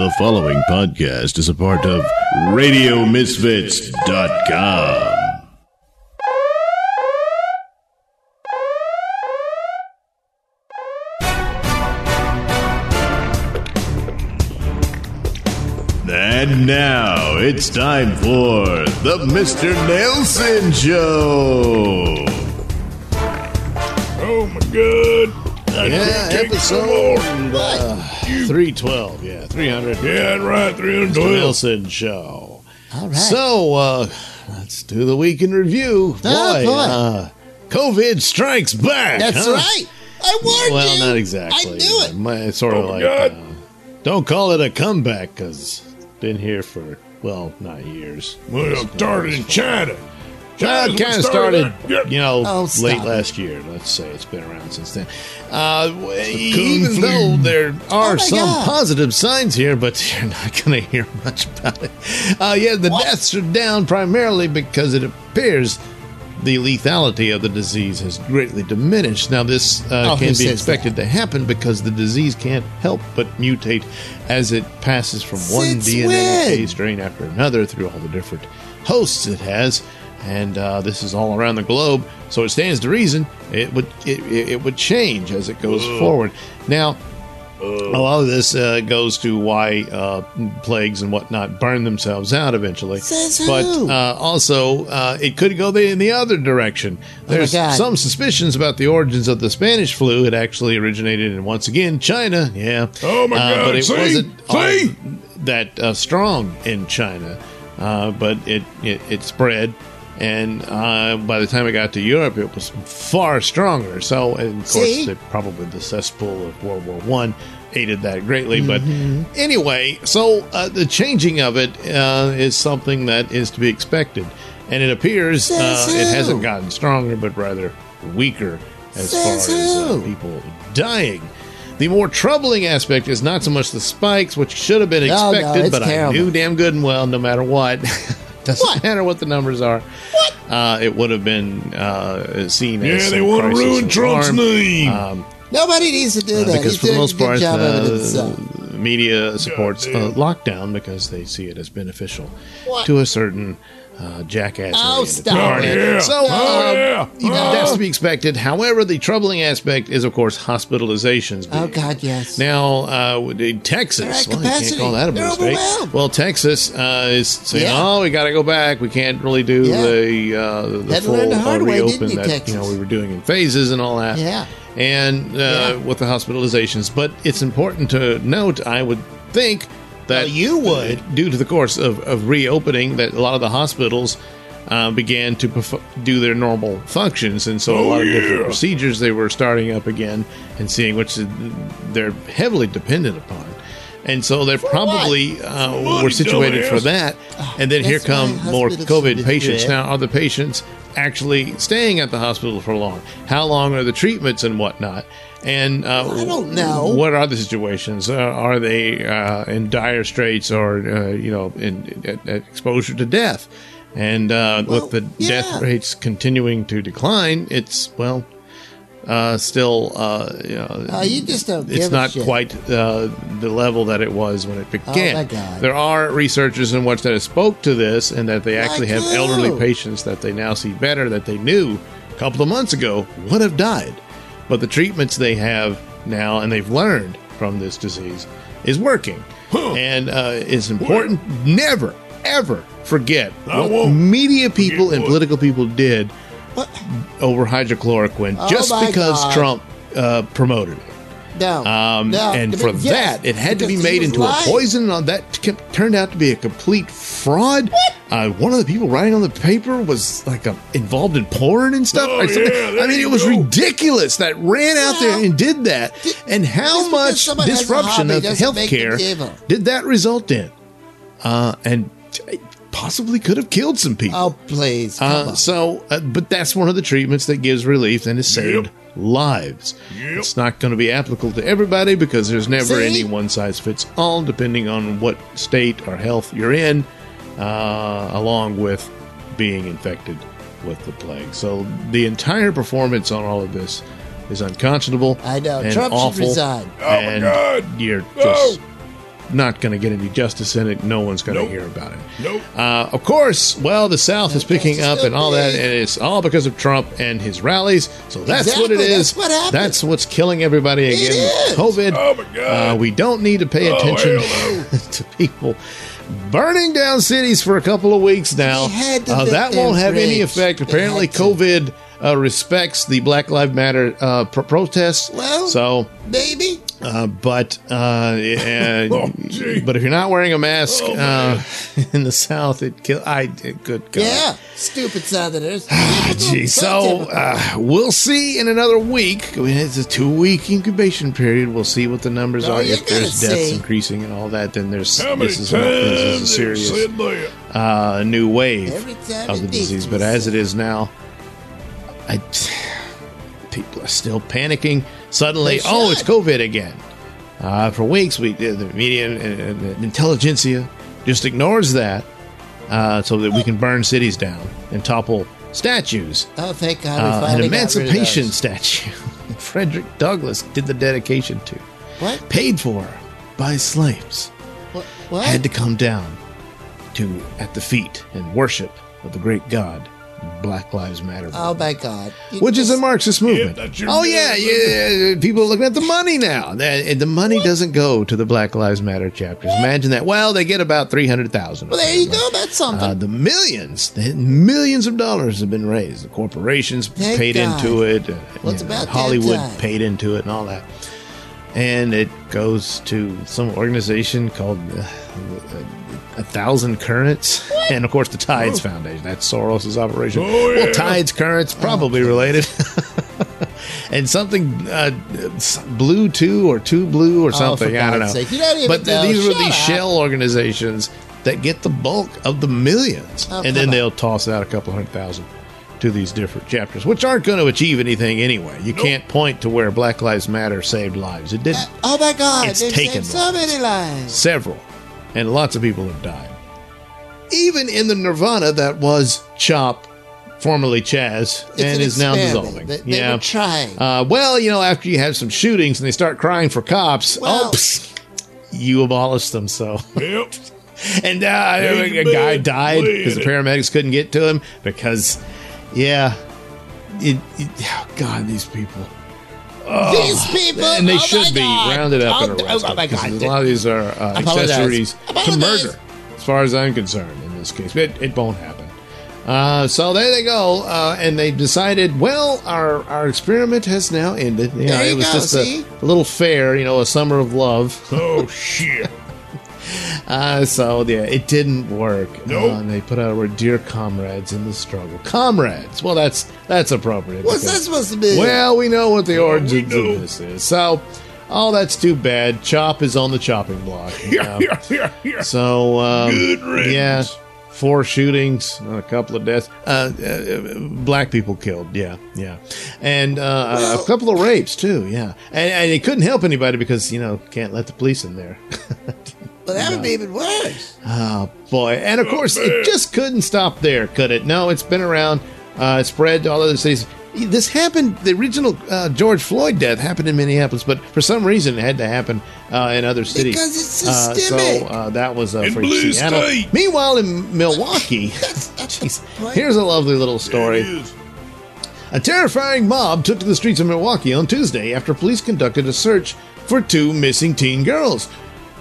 The following podcast is a part of RadioMisfits.com. And now it's time for the Mr. Nailsin Show. Oh my god. I Yeah, can't take some episode uh, 312. Yeah, 300. Yeah, that's right, Mr. 312. Nailsin Show. All right. So, uh, let's do the week in review. Boy, Oh, boy. Uh, COVID strikes back. That's huh? right. I warned you. Well, you. not exactly. I knew it. My- it's sort of Oh, like, God. uh, don't call it a comeback because been here for, well, not years. Well, it started in China. Well, China's it kind of started. Yep. you know, Oh, late it. last year. Let's say it's been around since then. Uh, w- even flu. though there are Oh, some God. positive signs here, but you're not going to hear much about it. Uh, yeah, the deaths are down primarily because it appears the lethality of the disease has greatly diminished. Now, this uh, Oh, can be says expected to happen because the disease can't help but mutate as it passes from one DNA when? strain after another through all the different hosts it has, and uh, this is all around the globe. So it stands to reason it would it, it it would change as it goes forward. Now, a lot of this uh, goes to why uh, plagues and whatnot burn themselves out eventually. Says but who? uh, also, uh, it could go the, in the other direction. There's God. some suspicions about the origins of the Spanish flu. It actually originated in once again China. Yeah. Oh, my Uh, God. But it See? wasn't See? that uh, strong in China. Uh, but it, it it spread, and uh, by the time it got to Europe, it was far stronger. So, and of course, See? the, probably the cesspool of World War One aided that greatly. Mm-hmm. But anyway, so uh, the changing of it uh, is something that is to be expected, and it appears uh, it hasn't gotten stronger, but rather weaker as Says far as uh, people dying. The more troubling aspect is not so much the spikes, which should have been No, no, expected, but terrible. I knew damn good and well, no matter what, doesn't What? matter what the numbers are, uh, it would have been uh, seen Yeah, as they want to ruin Trump's alarm. name. Um, Nobody needs to do uh, that. because He's for the most part, job of it the himself. media supports uh, damn. lockdown because they see it as beneficial What? to a certain uh, jackass. Oh, stop Oh, it. yeah. So, oh, um, yeah. even Oh. that's to be expected. However, the troubling aspect is, of course, hospitalizations. Oh, being- God, yes. Now, uh, with the They're Texas, at well, you can't call that a They're mistake. Well, Texas uh, is saying, Yeah. "Oh, we got to go back. We can't really do Yeah. the uh, the Had full learn the uh, hard way, didn't reopen you, that Texas? you know we were doing in phases and all that." Yeah. and uh, Yeah. with the hospitalizations. But it's important to note, I would think that Well, you would. due to the course of, of reopening, that a lot of the hospitals uh, began to perf- do their normal functions, and so a Oh, lot of different procedures they were starting up again and seeing which they're heavily dependent upon. And so they're probably uh, were situated for that. And then here That's why come more COVID patients. Now, are the patients actually staying at the hospital for long? How long are the treatments and whatnot? And uh, I don't know. What are the situations? Uh, are they uh, in dire straits or, uh, you know, in, at, at exposure to death? And uh, Well, with the yeah. death rates continuing to decline, it's, well, uh, still, uh, you know, Oh, you just don't it's not quite uh, the level that it was when it began. my God. There are researchers and which that have spoke to this, and that they actually have Like elderly patients that they now see better that they knew a couple of months ago would have died, but the treatments they have now and they've learned from this disease is working, and uh, it's important never ever forget I what media people and political people did What? over hydrochloroquine Oh just because God. Trump uh, promoted it. No. Um, no. and for yes, that, it had to be made into lying. a poison, and that t- turned out to be a complete fraud. Uh, one of the people writing on the paper was like a, involved in porn and stuff. Oh, yeah, I mean, it was go. ridiculous that ran out there and did that. And how much someone has a disruption hobby of doesn't make them healthcare did that result in? Uh, and t- possibly could have killed some people. Oh, please. Come Uh, on. so, uh, but that's one of the treatments that gives relief and has saved Yep. lives. Yep. It's not going to be applicable to everybody because there's never See? any one size fits all, depending on what state or health you're in, uh, along with being infected with the plague. So, the entire performance on all of this is unconscionable. I know. and Trump should resign. Oh, my God. You're No. just not going to get any justice in it. No one's going to Nope. hear about it. Nope. Uh, of course, well, the South is picking up and all that, and it's all because of Trump and his rallies. So that's what it is. That's what happened. That's what's killing everybody again. is. COVID. Oh, my God. Uh, we don't need to pay Oh, attention to people burning down cities for a couple of weeks now. They had to Uh, that won't have any effect. They Apparently. COVID uh, respects the Black Lives Matter uh, pro- protests. Well- so Baby. Uh, but uh, yeah, Oh, but if you're not wearing a mask Oh, uh, in the South, it kill. I good God. Yeah. Stupid Southerners. Gee, so uh, we'll see in another week. I mean, it's a two-week incubation period. We'll see what the numbers Oh, are. If there's gonna deaths see. increasing and all that, then there's How this is, times a, this is a serious uh, new wave of the disease. But as it is now, I, people are still panicking. Suddenly, oh, it's. COVID again. Uh, for weeks, we the media and, and, and intelligentsia just ignores that uh, so that we can burn cities down and topple statues. Oh, thank God we Uh, an finally got rid of emancipation statue. Frederick Douglass did the dedication to, What? paid for by slaves What? what? had to come down to at the feet and worship of the great God, Black Lives Matter, oh my God! You which is a Marxist movement. that's oh yeah, yeah. People are looking at the money now. The, the money doesn't go to the Black Lives Matter chapters. Imagine that. Well, they get about three hundred thousand. Well, there you go. That's something. Uh, the millions, the millions of dollars have been raised. The corporations Thank paid God. into it. uh, Well, it's know, about Hollywood time. paid into it and all that. And it goes to some organization called uh, A Thousand Currents. And of course, the Tides Foundation. That's Soros's operation. Oh, yeah. Well, Tides Currents, probably related. and something uh, Blue 2 or 2 Blue or Oh, something. I don't know. Don't but know. these are Shut these up. shell organizations that get the bulk of the millions. Oh, and then on. they'll toss out a couple hundred thousand to these different chapters, which aren't going to achieve anything anyway. You can't point to where Black Lives Matter saved lives. It didn't. Oh my God! It's taken saved so many lives. Several. And lots of people have died. Even in the Nirvana that was Chop, formerly Chaz, It's and an is now dissolving. They, they yeah. were trying. Uh, well, you know, after you have some shootings and they start crying for cops, Well- oh, psst, you abolish them. So, Yep. and uh, Lay a in guy died because the paramedics couldn't get to him because, yeah, it, it, oh, God, these people. These people, And they oh should be God. rounded up and Oh, arrested. Oh my 'cause God! A lot of these are uh, Apologize. accessories to murder, as far as I'm concerned. In this case, it, it won't happen. Uh, so there they go, uh, and they decided. Well, our our experiment has now ended. You know, There you it was go, just see? a, a little fair, you know, a summer of love. Oh shit. Uh, so yeah, it didn't work. Nope. Uh, and they put out a word, "Dear comrades in the struggle." Comrades. Well, that's that's appropriate. What's because- that supposed to be? well, we know what the origins of this is. So, oh, that's too bad. Chop is on the chopping block. Yeah, Yeah. yeah, yeah, yeah. So, um, Good riddance. yeah, four shootings, a couple of deaths, uh, uh, black people killed. Yeah, yeah, and uh, Well- a couple of rapes too. Yeah, and, and it couldn't help anybody because you know can't let the police in there. Well, that would be even worse. Oh boy! And of course, it just couldn't stop there, could it? No, it's been around. Uh, it spread to all other cities. This happened. The original uh, George Floyd death happened in Minneapolis, but for some reason, it had to happen uh, in other cities. Because it's Uh, systemic. so uh, that was uh, In for blue Seattle. state. Meanwhile, in Milwaukee, jeez, here's a lovely little story. it is. A terrifying mob took to the streets of Milwaukee on Tuesday after police conducted a search for two missing teen girls.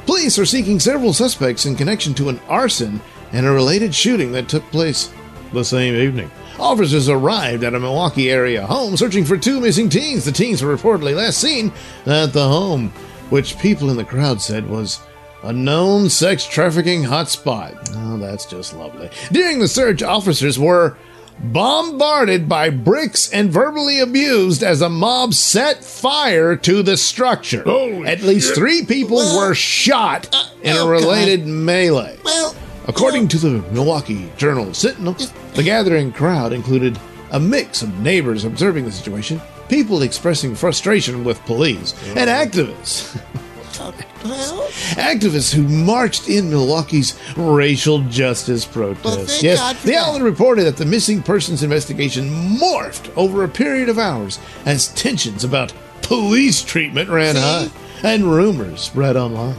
Police are seeking several suspects in connection to an arson and a related shooting that took place the same evening. Officers arrived at a Milwaukee area home searching for two missing teens. The teens were reportedly last seen at the home, which people in the crowd said was a known sex trafficking hotspot. Oh, that's just lovely. During the search, officers were bombarded by bricks and verbally abused as a mob set fire to the structure. Holy At least shit. three people Well, were shot uh, in a oh, related melee. Well, According to the Milwaukee Journal Sentinel, the gathering crowd included a mix of neighbors observing the situation, people expressing frustration with police, and activists. well, Activists who marched in Milwaukee's racial justice Well, protests. yes, the outlet reported that the missing persons investigation morphed over a period of hours as tensions about police treatment ran See? high and rumors spread online.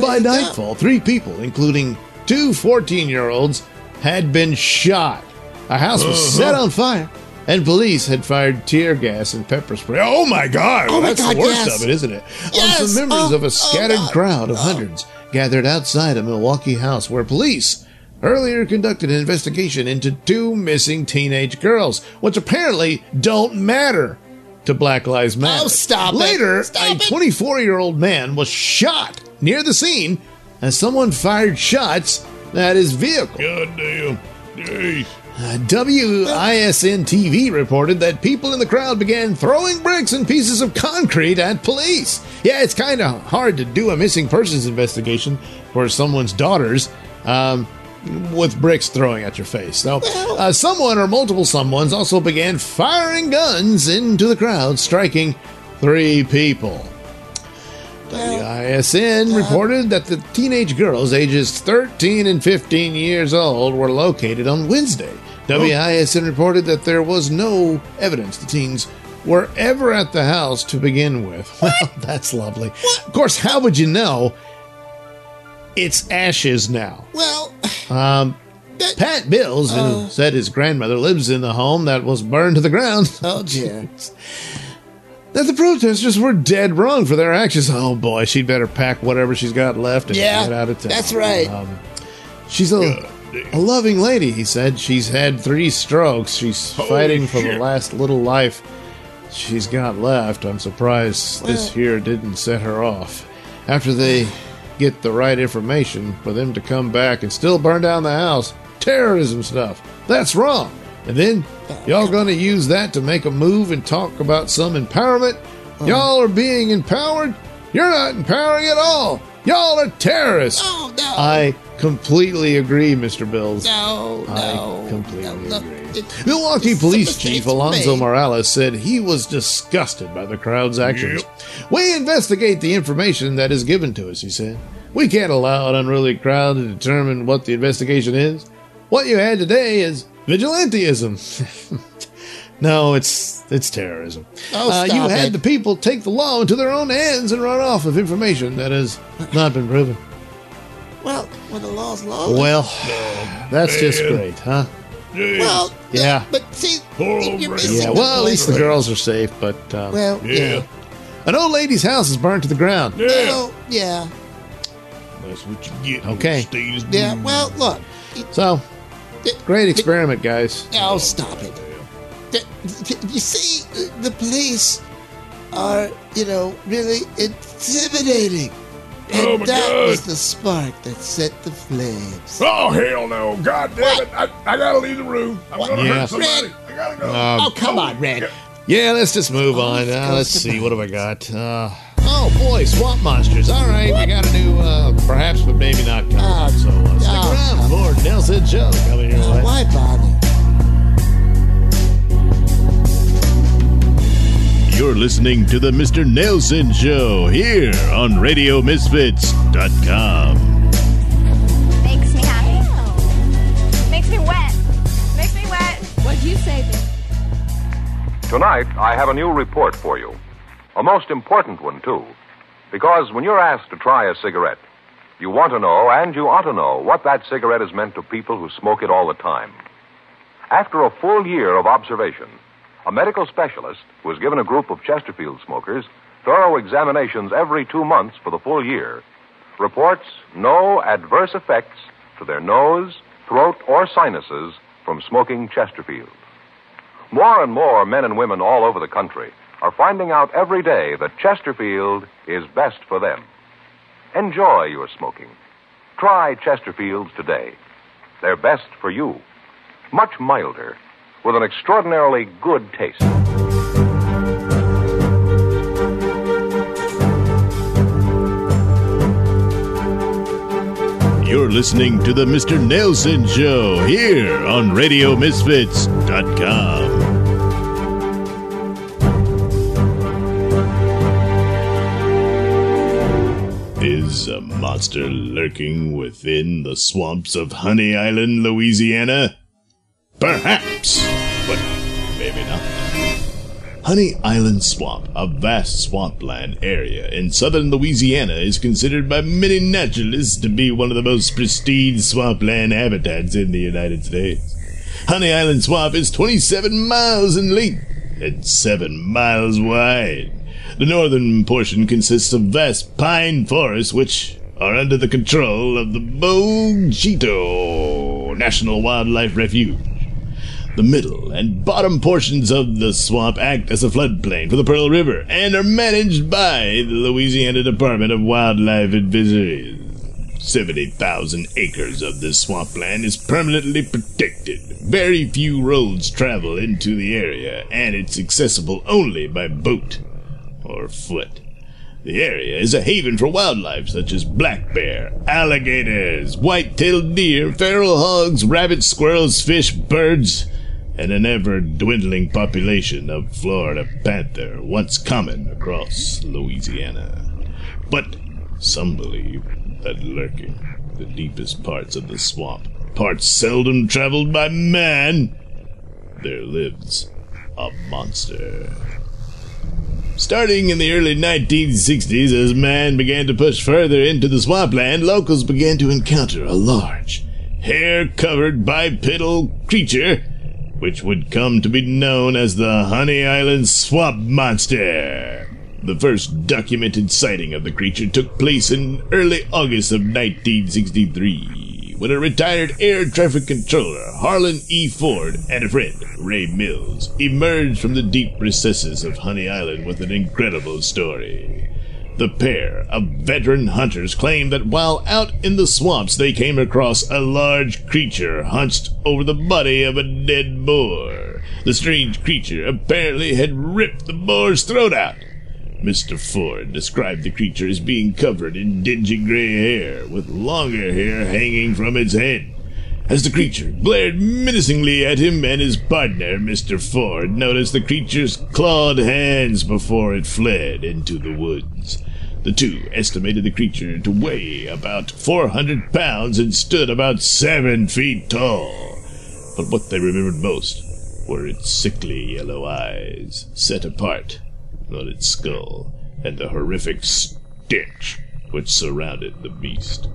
By there you nightfall, three people, including two 14 year olds, had been shot. A house was set on fire, and police had fired tear gas and pepper spray. Oh my God! Oh my that's God, the worst yes. of it, isn't it? Yes. On some members Oh, of oh, a scattered God. crowd of Oh. hundreds gathered outside a Milwaukee house where police earlier conducted an investigation into two missing teenage girls, which apparently don't matter to Black Lives oh, Matter. Oh, stop it. Later, Stop a 24 year old man was shot near the scene as someone fired shots at his vehicle. God damn. Jeez. Uh, WISN TV reported that people in the crowd began throwing bricks and pieces of concrete at police. Yeah, it's kind of hard to do a missing persons investigation for someone's daughters um, with bricks throwing at your face. So, uh, someone or multiple someones also began firing guns into the crowd, striking three people. WISN reported that the teenage girls ages 13 and 15 years old were located on Wednesday. WISN reported that there was no evidence the teens were ever at the house to begin with. Well, that's lovely. Of course, how would you know? It's ashes now. Well, Um, Pat Bills, who said his grandmother lives in the home that was burned to the ground, oh jeez. that the protesters were dead wrong for their actions. Oh boy, she'd better pack whatever she's got left and Yeah, get out of town. that's right. Um, she's a, a loving lady, he said. She's had three strokes. She's Holy fighting for the last little life she's got left. I'm surprised this here didn't set her off. After they get the right information for them to come back and still burn down the house, terrorism stuff. That's wrong. And then y'all gonna use that to make a move and talk about some empowerment? Uh. Y'all are being empowered? You're not empowering at all. Y'all are terrorists. Oh no. I completely agree, Mr. Bills. no, I no. completely no, look, agree. it- Milwaukee Police Chief Alfonso made. Morales said he was disgusted by the crowd's actions. We investigate the information that is given to us, he said. We can't allow an unruly crowd to determine what the investigation is. What you had today is vigilantism. no, it's it's terrorism. Oh, Uh, you stop had it. the people take the law into their own hands and run off with information that has not been proven. Well, when the law's law. Well, that's just man. great, huh? Jeez. well, Yeah. But see, Poor you're missing Yeah, the well, at least the girls are safe, but um, Well, yeah. yeah. an old lady's house is burned to the ground. Yeah. Well, yeah. That's what you get. Okay. Steve. Yeah. Well, look. So, great experiment, guys. Oh, stop it. Th- th- You see, the police are, you know, really intimidating. And Oh, my that God. was the spark that set the flames. Oh, hell no. God damn it. I, I gotta leave the room. I'm gonna Yeah. hurt somebody. Red. I gotta go. Um, oh, come on, Red. yeah, let's just move on. let's Uh, let's see. What have I got? Uh, oh, boy, swamp monsters. All right, we got a new, uh, perhaps, but maybe not coming. Ah, so, uh, stick around for Nailsin Show coming your way. Why bother? You're listening to the Mr. Nailsin Show here on RadioMisfits.com. Makes me happy. Makes me wet. Makes me wet. What'd you say, Ben? Tonight, I have a new report for you. A most important one, too. Because when you're asked to try a cigarette, you want to know, and you ought to know, what that cigarette has meant to people who smoke it all the time. After a full year of observation, a medical specialist who has given a group of Chesterfield smokers thorough examinations every two months for the full year reports no adverse effects to their nose, throat, or sinuses from smoking Chesterfield. More and more men and women all over the country are finding out every day that Chesterfield is best for them. Enjoy your smoking. Try Chesterfields today. They're best for you. Much milder, with an extraordinarily good taste. You're listening to the Mr. Nailsin Show here on RadioMisfits.com. Is a monster lurking within the swamps of Honey Island, Louisiana? Perhaps, but maybe not. Honey Island Swamp, a vast swampland area in southern Louisiana, is considered by many naturalists to be one of the most pristine swampland habitats in the United States. Honey Island Swamp is 27 miles in length and 7 miles wide. The northern portion consists of vast pine forests which are under the control of the Bogue Chitto National Wildlife Refuge. The middle and bottom portions of the swamp act as a floodplain for the Pearl River and are managed by the Louisiana Department of Wildlife and Fisheries. 70,000 acres of this swampland is permanently protected. Very few roads travel into the area, and it's accessible only by boat or foot. The area is a haven for wildlife such as black bear, alligators, white-tailed deer, feral hogs, rabbits, squirrels, fish, birds, and an ever dwindling population of Florida panther, once common across Louisiana. But some believe that lurking the deepest parts of the swamp, parts seldom traveled by man, there lives a monster. Starting in the early 1960s, as man began to push further into the swampland, locals began to encounter a large, hair covered bipedal creature, which would come to be known as the Honey Island Swamp Monster. The first documented sighting of the creature took place in early August of 1963, when a retired air traffic controller, Harlan E. Ford, and a friend, Ray Mills, emerged from the deep recesses of Honey Island with an incredible story. The pair of veteran hunters claimed that while out in the swamps they came across a large creature hunched over the body of a dead boar. The strange creature apparently had ripped the boar's throat out. Mr. Ford described the creature as being covered in dingy gray hair, with longer hair hanging from its head. As the creature glared menacingly at him and his partner, Mr. Ford noticed the creature's clawed hands before it fled into the woods. The two estimated the creature to weigh about 400 pounds and stood about seven feet tall. But what they remembered most were its sickly yellow eyes, set apart on its skull, and the horrific stench which surrounded the beast.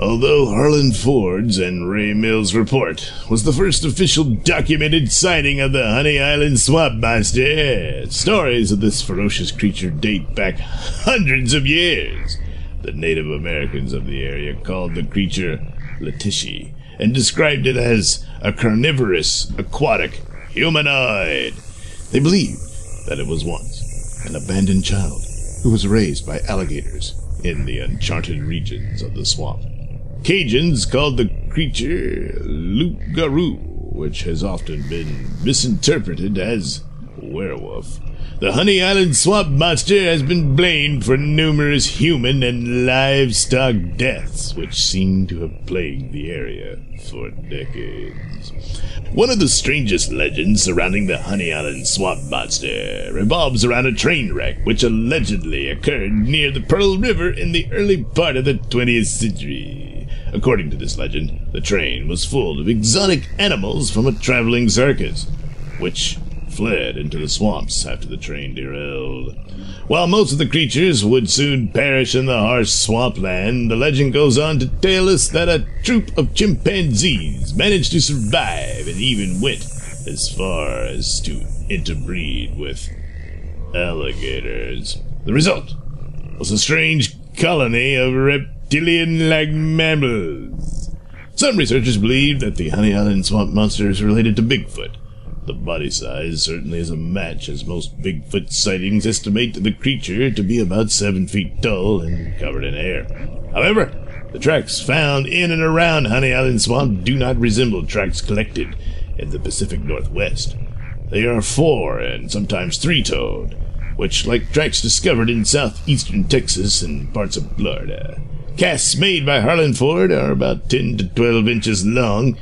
Although Harlan Ford's and Ray Mills' report was the first official documented sighting of the Honey Island swamp monster, stories of this ferocious creature date back hundreds of years. The Native Americans of the area called the creature Letitia and described it as a carnivorous, aquatic humanoid. They believed that it was once an abandoned child who was raised by alligators in the uncharted regions of the swamp. Cajuns called the creature loup-garou, which has often been misinterpreted as werewolf. The Honey Island swamp monster has been blamed for numerous human and livestock deaths, which seem to have plagued the area for decades. One of the strangest legends surrounding the Honey Island swamp monster revolves around a train wreck which allegedly occurred near the Pearl River in the early part of the 20th century. According to this legend, the train was full of exotic animals from a traveling circus, which fled into the swamps after the train derailed. While most of the creatures would soon perish in the harsh swampland, the legend goes on to tell us that a troop of chimpanzees managed to survive and even went as far as to interbreed with alligators. The result was a strange colony of reptilian like mammals. Some researchers believe that the Honey Island swamp monster is related to Bigfoot. The body size certainly is a match, as most Bigfoot sightings estimate the creature to be about seven feet tall and covered in hair. However, the tracks found in and around Honey Island Swamp do not resemble tracks collected in the Pacific Northwest. They are four and sometimes three toed, which, like tracks discovered in southeastern Texas and parts of Florida. Casts made by Harlan Ford are about 10 to 12 inches long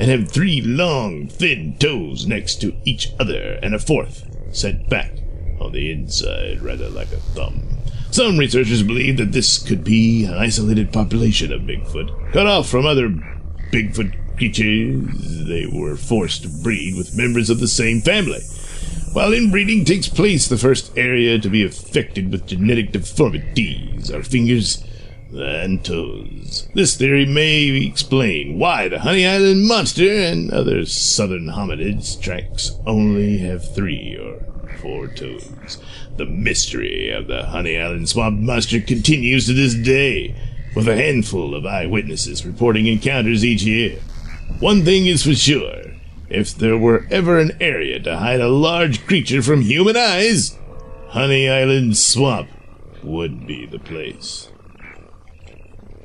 and have three long, thin toes next to each other, and a fourth set back on the inside, rather like a thumb. Some researchers believe that this could be an isolated population of Bigfoot, cut off from other Bigfoot creatures. They were forced to breed with members of the same family. While inbreeding takes place, the first area to be affected with genetic deformities are fingers and toes. This theory may explain why the Honey Island monster and other southern hominids tracks only have three or four toes. The mystery of the Honey Island swamp monster continues to this day, with a handful of eyewitnesses reporting encounters each year. One thing is for sure if there were ever an area to hide a large creature from human eyes, Honey Island Swamp would be the place.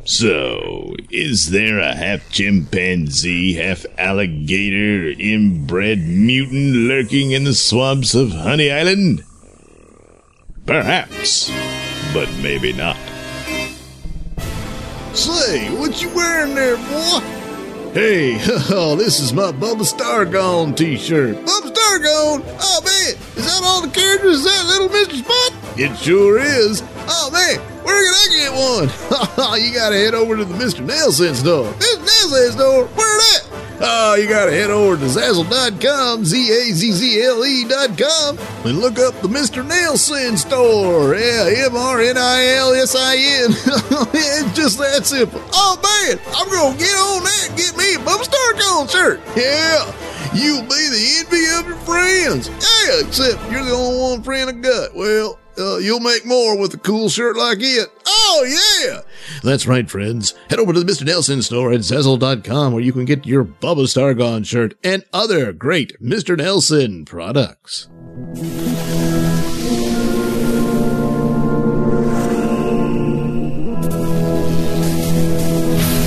So, is there a half chimpanzee, half alligator, inbred mutant lurking in the swamps of Honey Island? Perhaps, but maybe not. Say, what you wearing there, boy? Hey, oh, this is my Bubba Stargone t-shirt. Bubba Stargone? Oh, man, is that all the characters? Is that Little Mr. Spot? It sure is. Oh, man, where can I get one? you gotta head over to the Mr. Nailsin store. Mr. Nailsin store? Where that? Oh, you gotta head over to Zazzle.com, Z-A-Z-Z-L-E dot com, and look up the Mr. Nailsin store. Yeah, M-R-N-I-L-S-I-N. it's just that simple. Oh, man, I'm gonna get on that and get me a Bubba Starcon shirt. Yeah, you'll be the envy of your friends. Yeah, except you're the only one friend I got. Well, uh, you'll make more with a cool shirt like it. Oh, yeah! That's right, friends. Head over to the Mr. Nailsin store at Zazzle.com where you can get your Bubba Stargon shirt and other great Mr. Nailsin products.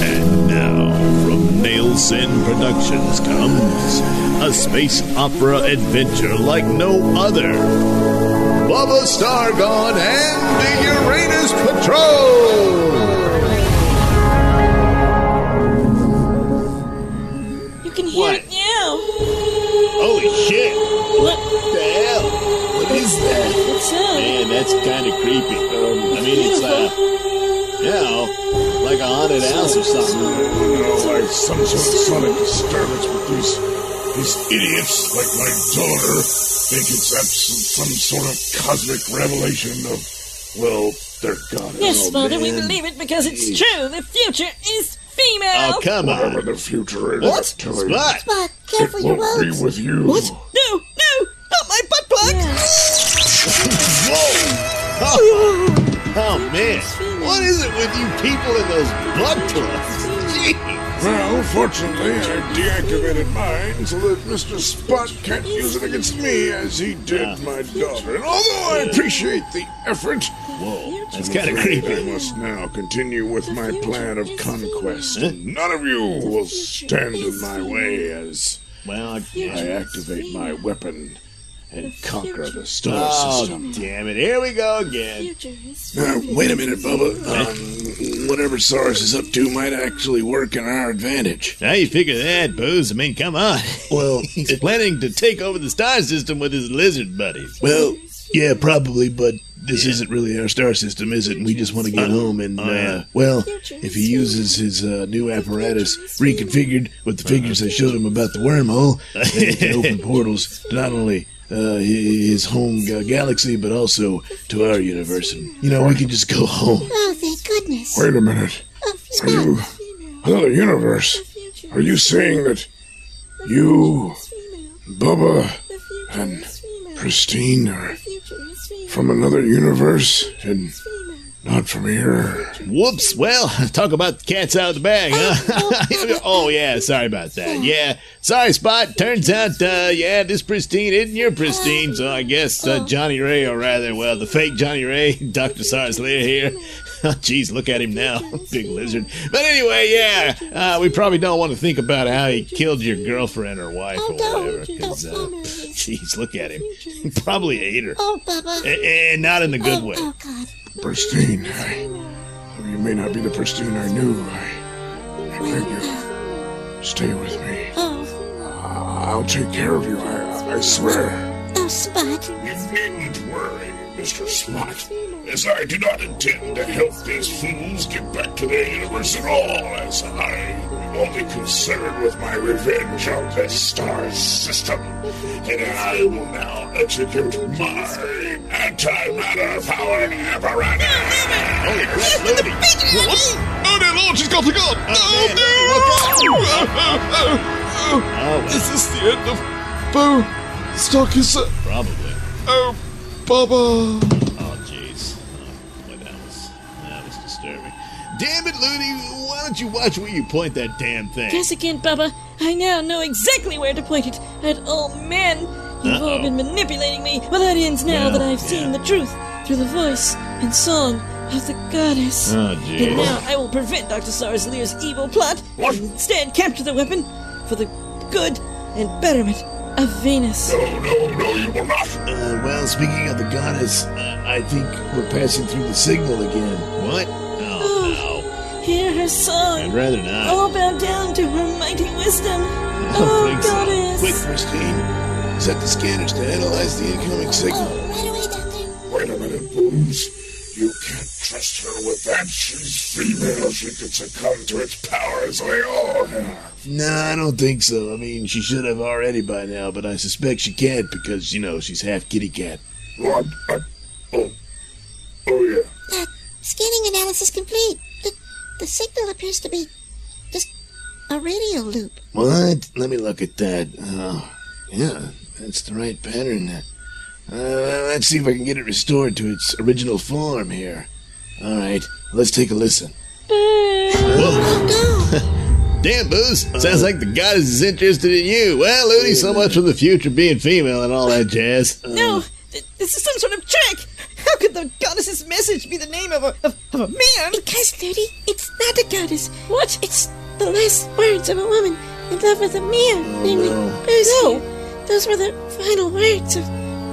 And now, from Nailsin Productions comes a space opera adventure like no other. Bubba Stargon and the Uranus Patrol! You can hear it now. Holy shit! What? the hell? What is that? What's up? Man, that's kind of creepy. I mean, it's, uh, you know, like a haunted house or something. You know, like some sort of sonic disturbance with these these idiots like my daughter think it's some, some sort of cosmic revelation of well, their god. Yes, Oh, Father, we believe it because it's true. The future is female. Oh, come Whatever on. the future is, What? I'm telling you, Spot! Spot, it careful your won't be with you. What? No, no, not my butt plug. Oh, oh, man. What is it with you people in those butt plugs? Gee. Well, fortunately, I deactivated mine so that Mr. Spot can't use it against me as he did my daughter. And although I appreciate the effort, Whoa, that's I'm kind of creepy. I must now continue with my plan of conquest. None of you will stand in my way as Well, I I activate my weapon and conquer the star Oh, system. damn it. Here we go again. Now, wait a minute, Bubba. Um, whatever Soros is up to might actually work in our advantage. How you figure that, Booze? I mean, come on. Well, He's planning to take over the star system with his lizard buddies. Well, yeah, probably, but this isn't really our star system, is it? And we just want to get home. And, oh, yeah. uh, well, if he uses his uh, new apparatus reconfigured with the figures I showed him about the wormhole, then he can open portals to not only uh, his home uh, galaxy, but also to our universe. And, you know, we can just go home. Oh, thank goodness. wait a minute. Are you another universe? Are you saying that you, Bubba, and Pristine are from another universe and not from here? Whoops. Well, talk about the cat's out of the bag, huh? oh, yeah. Sorry about that. Yeah. Sorry, Spot. Turns out, uh, yeah, this pristine isn't your pristine. So I guess uh, Johnny Ray, or rather, well, the fake Johnny Ray, Dr. Sars Lear here. Jeez, look at him now. Big lizard. But anyway, yeah, uh, we probably don't want to think about how he killed your girlfriend or wife or whatever. Because, uh, jeez, look at him. Probably ate her. Oh, And not in the good way. Pristine, I, you may not be the Pristine I knew. I, I beg you, stay with me. Oh, I'll take care of you. I, I swear. oh, Spot. You needn't worry. Mr. Swat, as I do not intend to help these fools get back to their universe at all, as I am only concerned with my revenge on this star system. And I will now execute my antimatter powered apparatus. Holy crap, Looney! Oh, dear Lord, she's got the gun! Oh, oh no! Oh, is this the end of Boo Stockers? Uh, Probably. Oh, Bubba! Damn it, Looney! Why don't you watch where you point that damn thing? Guess again, Bubba. I now know exactly where to point it. At all men. You've all Uh-oh. been manipulating me. Well, that ends now Yeah, that I've seen the truth through the voice and song of the goddess. Oh, And now I will prevent Dr. Sars evil plot What? and instead capture the weapon for the good and betterment of Venus. No, no, no, you will not! Uh, well, speaking of the goddess, uh, I think we're passing through the signal again. What? Oh, Hear her song. I'd rather not. All bow down to her mighty wisdom. I Oh, don't think so. goddess. Quick, Christine. Set the scanners to analyze the incoming signal. Oh, Right away, Doctor. Wait a minute, Booms. You can't trust her with that. She's female. She could succumb to its power as they all have. No, I don't think so. I mean, she should have already by now, but I suspect she can't because, you know, she's half kitty cat. What? I, oh. Oh, yeah. Uh, scanning analysis complete. The, the signal appears to be just a radio loop. What? Let me look at that. Oh, yeah, that's the right pattern. Uh, let's see if I can get it restored to its original form here. All right, let's take a listen. Damn, Booze. Sounds like the goddess is interested in you. Well, Looney, so much for the future being female and all that jazz. Uh, No, this is some sort of trick. How could the goddess's message be the name of a of, of a man? Because, Ludi, it's not a goddess. What? It's the last words of a woman in love with a man, namely no. Boozy. Those were the final words of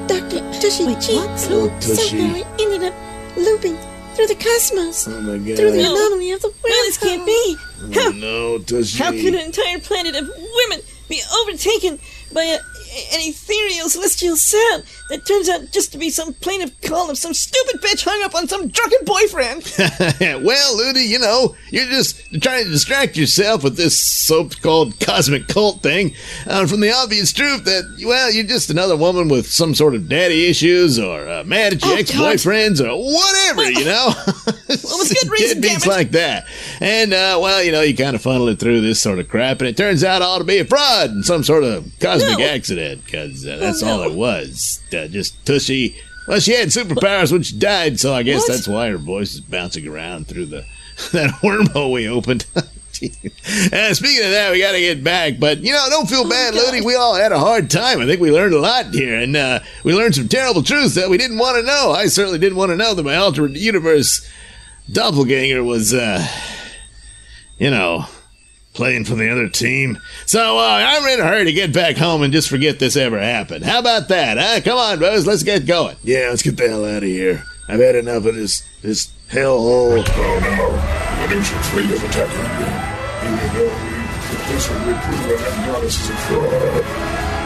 Dr. Tushy Wait, Chi, what? who Oh, somehow ended up looping through the cosmos, Oh, my God. through the. No. anomaly of the world. No, this can't be. Oh, how, No, how could an entire planet of women be overtaken by a, an ethereal celestial sound that turns out just to be some plaintive call of some stupid bitch hung up on some drunken boyfriend? well, Looney, you know, you're just trying to distract yourself with this so-called cosmic cult thing uh, from the obvious truth that, well, you're just another woman with some sort of daddy issues or uh, mad at your Oh, ex-boyfriends or whatever, you know? Well, with good reason, damn like that. And, uh, well, you know, you kind of funnel it through this sort of crap, and it turns out all to be a fraud and some sort of cosmic No. accident, because uh, that's Oh, all no. it was. Uh, just tushy. Well, she had superpowers when she died, so I guess What? that's why her voice is bouncing around through the that wormhole we opened. uh, speaking of that, we got to get back, but you know, don't feel bad, Oh. Looney. We all had a hard time. I think we learned a lot here, and uh, we learned some terrible truths that we didn't want to know. I certainly didn't want to know that my alternate universe doppelganger was, uh, you know, playing for the other team. So uh, I'm in a hurry to get back home and just forget this ever happened. How about that, huh? Come on, bros, let's get going. Yeah, let's get the hell out of here. I've had enough of this this hellhole. Oh, no. The Venusian fleet is attacking you. Even though we conclusively prove that that goddess is a fraud.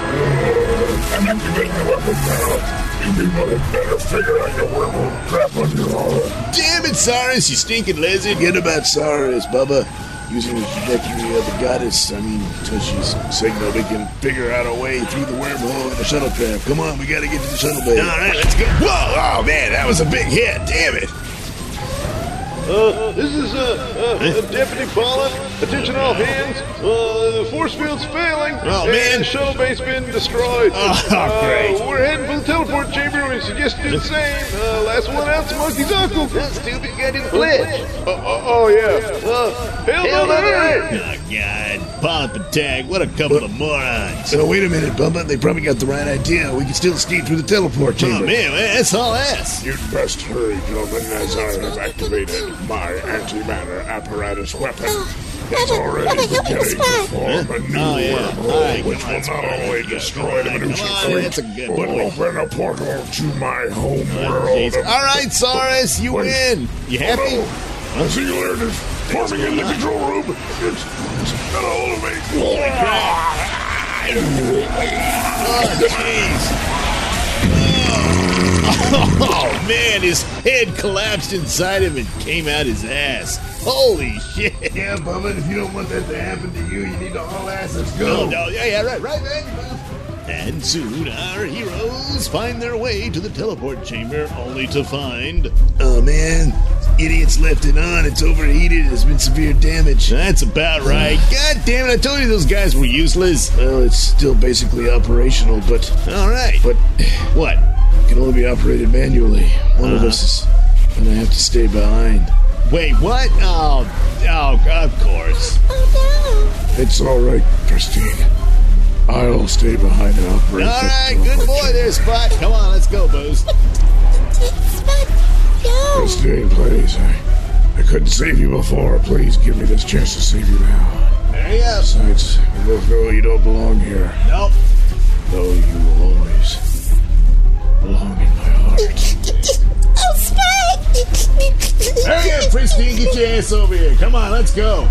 Uh, I'm activating the weapon now. You people had better figure out your wormhole crap on your own. Damn it, Cyrus, you stinking lizard. Forget about Cyrus, Bubba. Using the trajectory of the goddess, I mean, Tushy's signal, we can figure out a way through the wormhole in the shuttlecraft. Come on, we gotta get to the shuttle bay. All right, let's go. Whoa! Oh, man, that was a big hit. Damn it. Uh, this is, uh, uh, Deputy Pollen. Attention all hands. Uh, the force field's failing. Oh, and man. the shuttle base been destroyed. Oh, uh, great. We're heading for the teleport chamber. We suggest you do the same. Uh, last one out's Monkey's uncle. That Stupid guy didn't glitch. Oh, oh, oh, yeah. Uh, hail, Mother Earth. Oh, God. Polyp and Tag, what a couple of morons. So, wait a minute, Bubba. They probably got the right idea. We can still escape through the teleport chamber. Oh, man, that's all ass. You'd best hurry, gentlemen, as I have activated my antimatter apparatus weapon. It's Bubba, already Bubba, help me beginning to spy. form a new Oh, yeah. wormhole, All right, which come will not only destroy the Come Venusian fleet, that's a good but one. open a portal to my home oh, world. Of- All right, Cyrus, you Wait. win. You oh, happy? Oh, no. I see you there, just forming in the control room. It's, it's got a hold of me. Oh, jeez. Oh man, his head collapsed inside him and came out his ass. Holy shit! Yeah, Bubba, if you don't want that to happen to you, you need to haul ass. Oh go. no, yeah, yeah, right, right, man. And soon our heroes find their way to the teleport chamber, only to find. Oh man, idiots left it on. It's overheated. There's been severe damage. That's about right. God damn it! I told you those guys were useless. Well, it's still basically operational, but All right. but What? Can only be operated manually. One of uh-huh. us is gonna have to stay behind. Wait, what? Oh, oh, of course. Oh It's all right, Christine. I'll stay behind and operate. All the good boy teleport there, Spot. Come on, let's go, Booze. no! Spot, no! Christine, please. I, I couldn't save you before. Please give me this chance to save you now. There you go. Besides, we both know you don't belong here. Nope. Though you will always belong in my heart. Oh, Spot! Hurry up, Christine. Get your ass over here. Come on, let's go.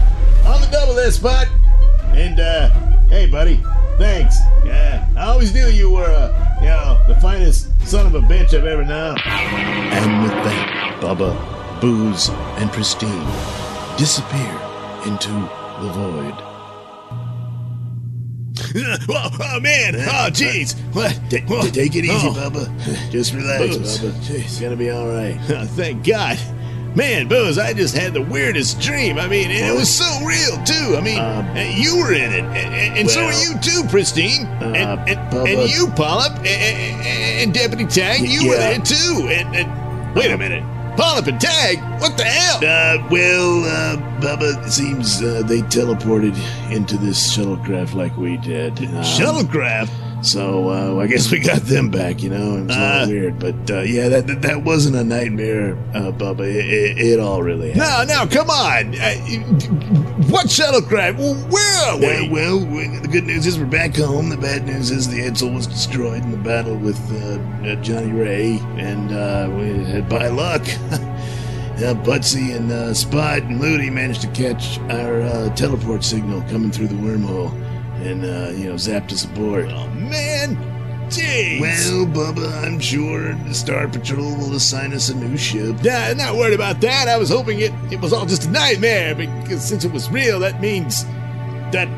On the double there, Spot. And, uh, hey, buddy. Thanks. Yeah, I always knew you were, uh, you know, the finest son of a bitch I've ever known. And with that, Bubba, Booze, and Pristine disappear into the void. oh, oh, man. Oh, jeez. What? Ta- ta- take it easy, Oh. Bubba. Just relax, Booze. Bubba. It's gonna be all right. Oh, thank God. Man, Booze, I just had the weirdest dream. I mean, and it was so real, too. I mean, Um, uh, you were in it, and, and, and so well, were you, too, Pristine. uh, and, and, and you, Polyp, and, and, Deputy Tag, you Y- were yeah. there, too. And, and wait a minute. Polyp and Tag? What the hell? Uh, well, uh, Bubba, it seems uh, they teleported into this shuttlecraft like we did. Um, Shuttlecraft? So uh, I guess we got them back, you know. It was Uh, weird, but uh, yeah, that, that that wasn't a nightmare, uh, Bubba. It, it, it all really happened. No, no, come on. What shuttlecraft? Where are we? Well, well, we- the good news is we're back home. The bad news is the Edsel was destroyed in the battle with uh, uh, Johnny Ray, and uh, we had by luck. Uh, Butsy and uh, Spot and Ludi managed to catch our uh, teleport signal coming through the wormhole, and uh, you know zapped us aboard. oh, man. Jeez. Well, Bubba, I'm sure the Star Patrol will assign us a new ship. Nah, not worried about that. I was hoping it, it was all just a nightmare, because since it was real, that means that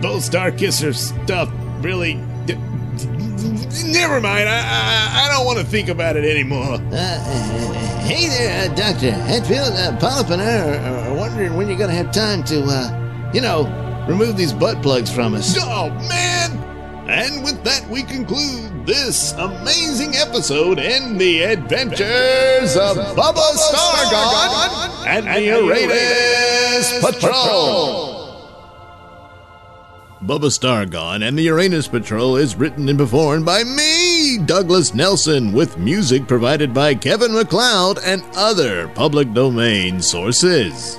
both Star Kisser stuff really. d- d- Never mind. I, I, I don't want to think about it anymore. Hey there, uh, Dr. Hatfield. Uh, Polyp and I are, are, are wondering when you're going to have time to, uh, you know, remove these butt plugs from us. Oh, man! And with that, we conclude this amazing episode and the adventures of Bubba Stargon and the Uranus Patrol. Bubba Stargon and the Uranus Patrol is written and performed by me, Douglas Nelson, with music provided by Kevin MacLeod and other public domain sources.